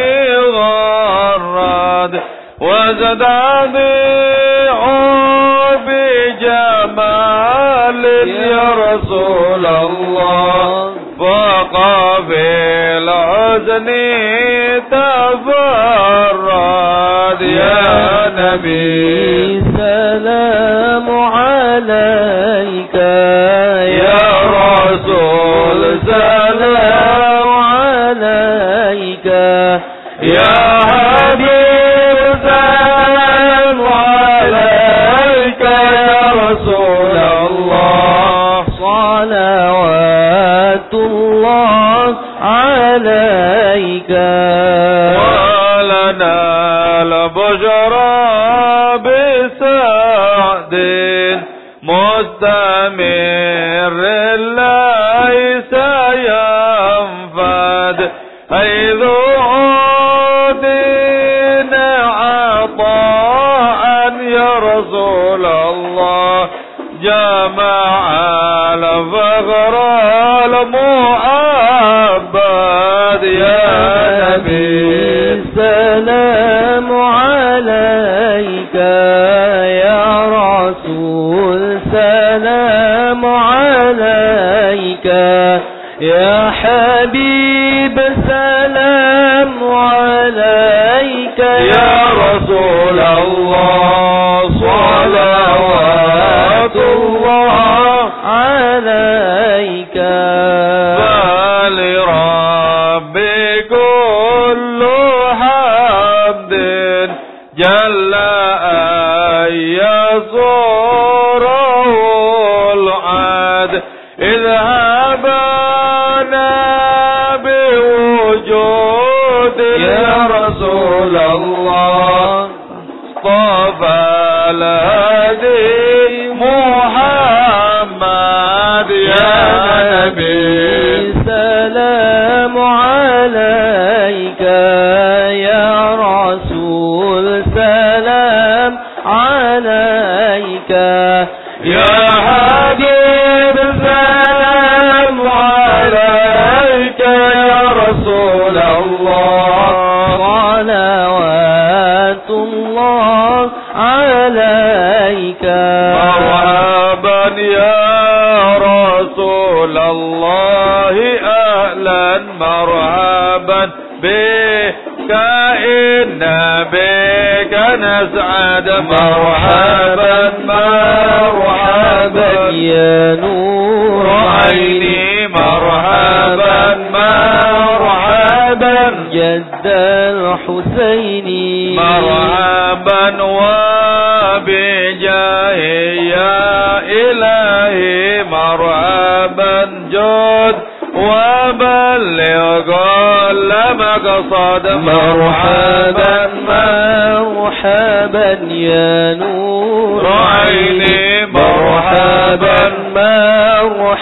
غرد وزدان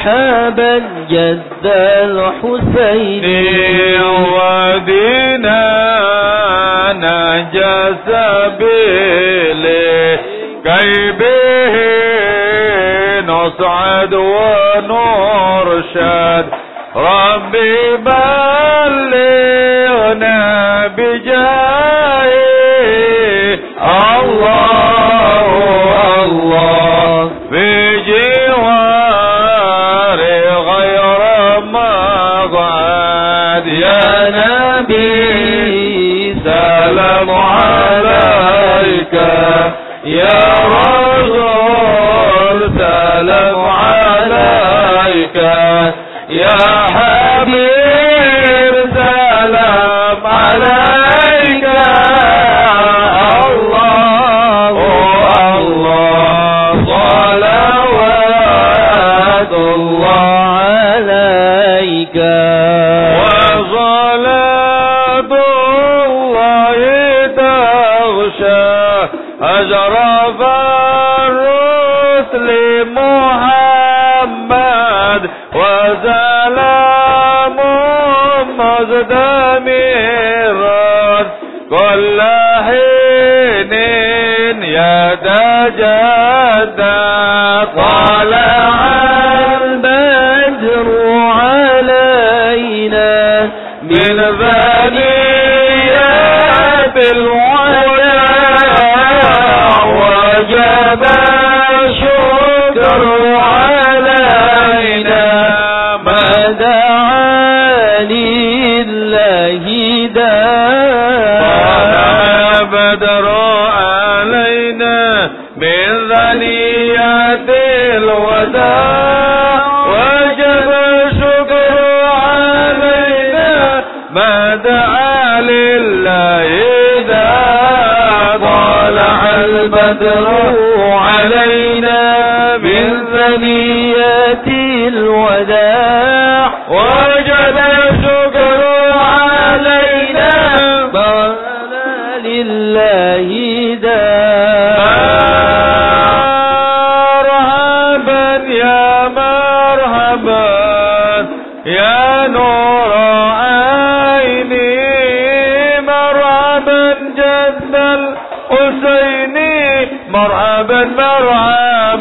أصحاب الجد الحسين. ودينا نجس بلي كيبه نصعد ونرشد. ربي بلغنا بجاه الله الله. في نبي سلام عليك. يا رسول سلام عليك. يا حبيب وسلام مزدمرا كل حين يتجدد البدر علينا من ثنيات الوداع.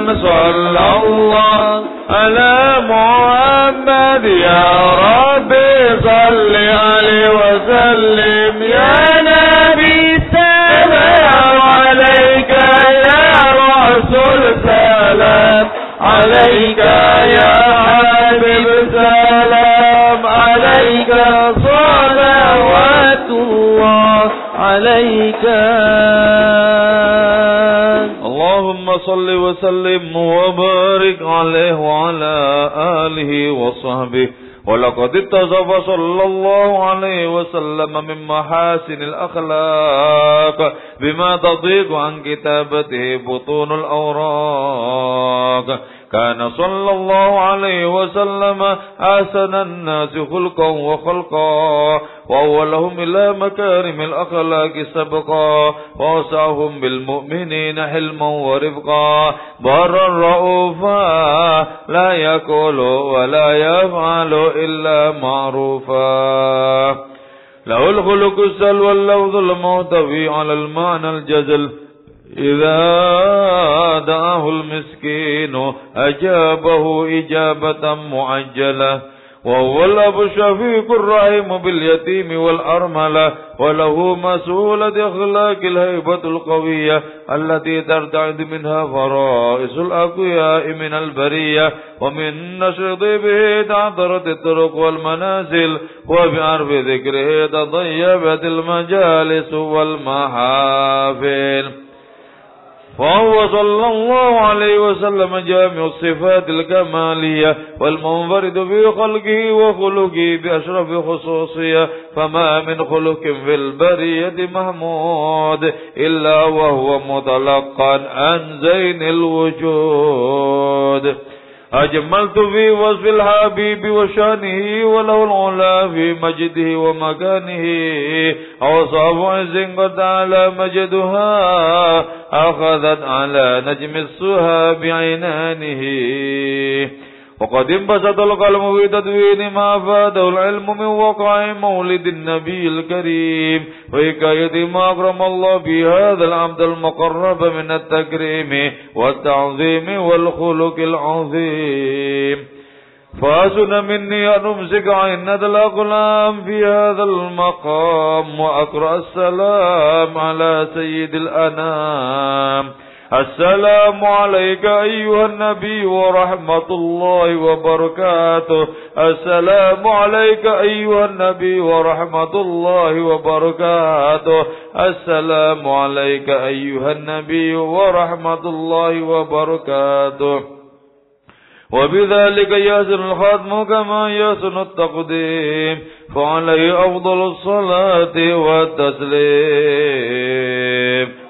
وسلم صلى الله على محمد يا ربي صل عليه وسلم. يا نبي سلام عليك يا رسول سلام عليك يا حبيب سلام عليك صلوات الله. عليك صل وسلم وبارك عليه وعلى آله وصحبه. ولقد اتصف صلى الله عليه وسلم من محاسن الأخلاق بما تضيق عن كتابته بطون الأوراق. كان صلى الله عليه وسلم أحسن الناس خلقا وخلقا وأولهم إلى مكارم الأخلاق سبقا ووسعهم بالمؤمنين حلما ورفقا. برا رؤوفا لا يقول ولا يفعل إلا معروفا. له الخلق السل واللوذ المعتوي على المعنى الجزل. إذا دعاه المسكين أجابه إجابة معجلة وهو الأب الشفيق الرحيم باليتيم والأرملة وله مسؤولة أخلاق الهيبة القوية التي ترتعد منها فرائس الأقوياء من البرية ومن نشر طيبه تعطرت الطرق والمنازل وبعرف ذكره تطيبت المجالس والمحافل. فهو صلى الله عليه وسلم جامع الصفات الكمالية والمنفرد في خلقه وخلقه بأشرف خصوصية فما من خلق في البرية محمود إلا وهو متلقا عن زين الوجود. أجملت في وصف الحبيب وشأنه وله العلا في مجده ومكانه. أوصاف عز قد على مجدها أخذت على نجم السها بعينانه. وقد انبسط القلم في تدوين ما فاده العلم من وقع مولد النبي الكريم. وحكاية ما أكرم الله بهذا العبد المقرب من التكريم والتعظيم والخلق العظيم. فأسن مني أن أمسك عند الأقلام في هذا المقام وأقرأ السلام على سيد الأنام. السلام عليك أيها النبي ورحمة الله وبركاته. السلام عليك أيها النبي ورحمة الله وبركاته. السلام عليك أيها النبي ورحمة الله وبركاته. وبذلك يحسن الخاتم كما يحسن التقديم. فعليه أفضل الصلاة والتسليم.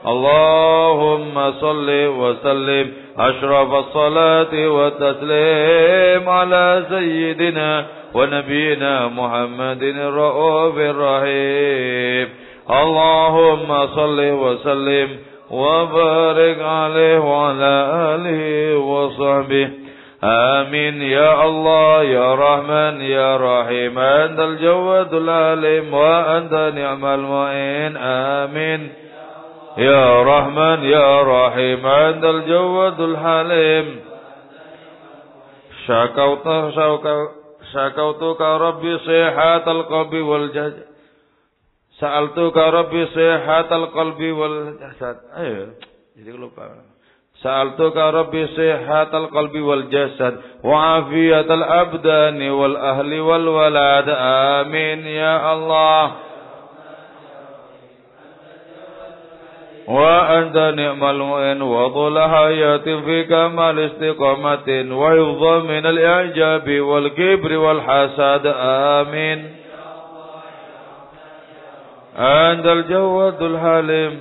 اللهم صل وسلم أشرف الصلاة والتسليم على سيدنا ونبينا محمد الرؤوف الرحيم. اللهم صل وسلم وبارك عليه وعلى آله وصحبه. آمين. يا الله يا رحمن يا رحيم. أنت الجواد العليم وأنت نعم المعين. آمين. يا رحمن يا رحيم عند الجواد الحليم شكوت شكوتك ربي صيحة القلب والجسد سألتك ربي صيحة القلب والجسد أيوه jadi lupa سألتك ربي صحة القلب والجسد وعافية الأبدان والأهل والولد آمين يا الله وأنت نعم المؤن وطول حياة في كمال استقامة وحفظ من الإعجاب والكبر والحسد. آمين. أنت الجواد الحليم.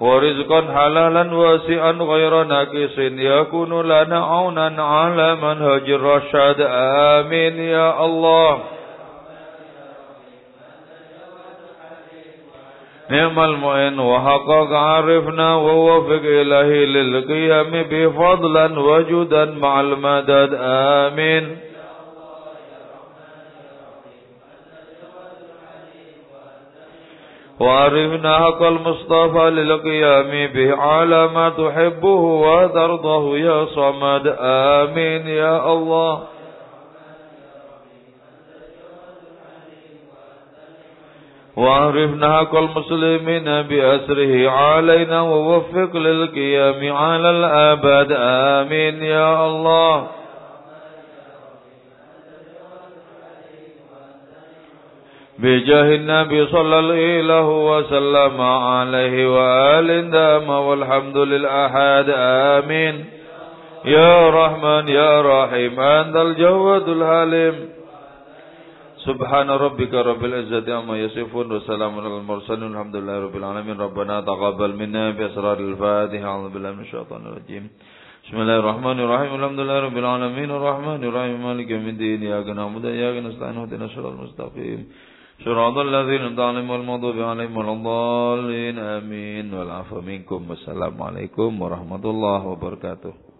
ورزقا حلالا واسعا غير ناقص. يكون لنا عونا على منهج الرشاد. آمين يا الله. نعم المعين وحقق عرفنا ووفق إلهي للقيام بفضلا وجودا مع المدد. آمين. وعرفنا حق المصطفى للقيام به على ما تحبه وترضه يا صمد. آمين يا الله. وأعرفنا حق المسلمين بأسره علينا ووفق للقيام على الأبد. آمين يا الله. بجاه النبي صلى الله وسلم عليه وآل دام والحمد للأحد. آمين. يا رحمن يا رحيم. أنت الجواد الحليم سبحان ربك رب العزة عما يصفون وسلام على المرسلين الحمد لله رب العالمين. ربنا تقبل منا بأسرار الفاتحة. أعوذ بالله من الشيطان الرجيم. بسم الله الرحمن الرحيم. الحمد لله رب العالمين. الرحمن الرحيم. مالك يوم الدين. إياك نعبد وإياك نستعين. اهدنا الصراط المستقيم. صراط الذين أنعمت عليهم والمغضوب عليهم ولا الضالين. آمين والعفو منكم. والسلام عليكم ورحمة الله وبركاته.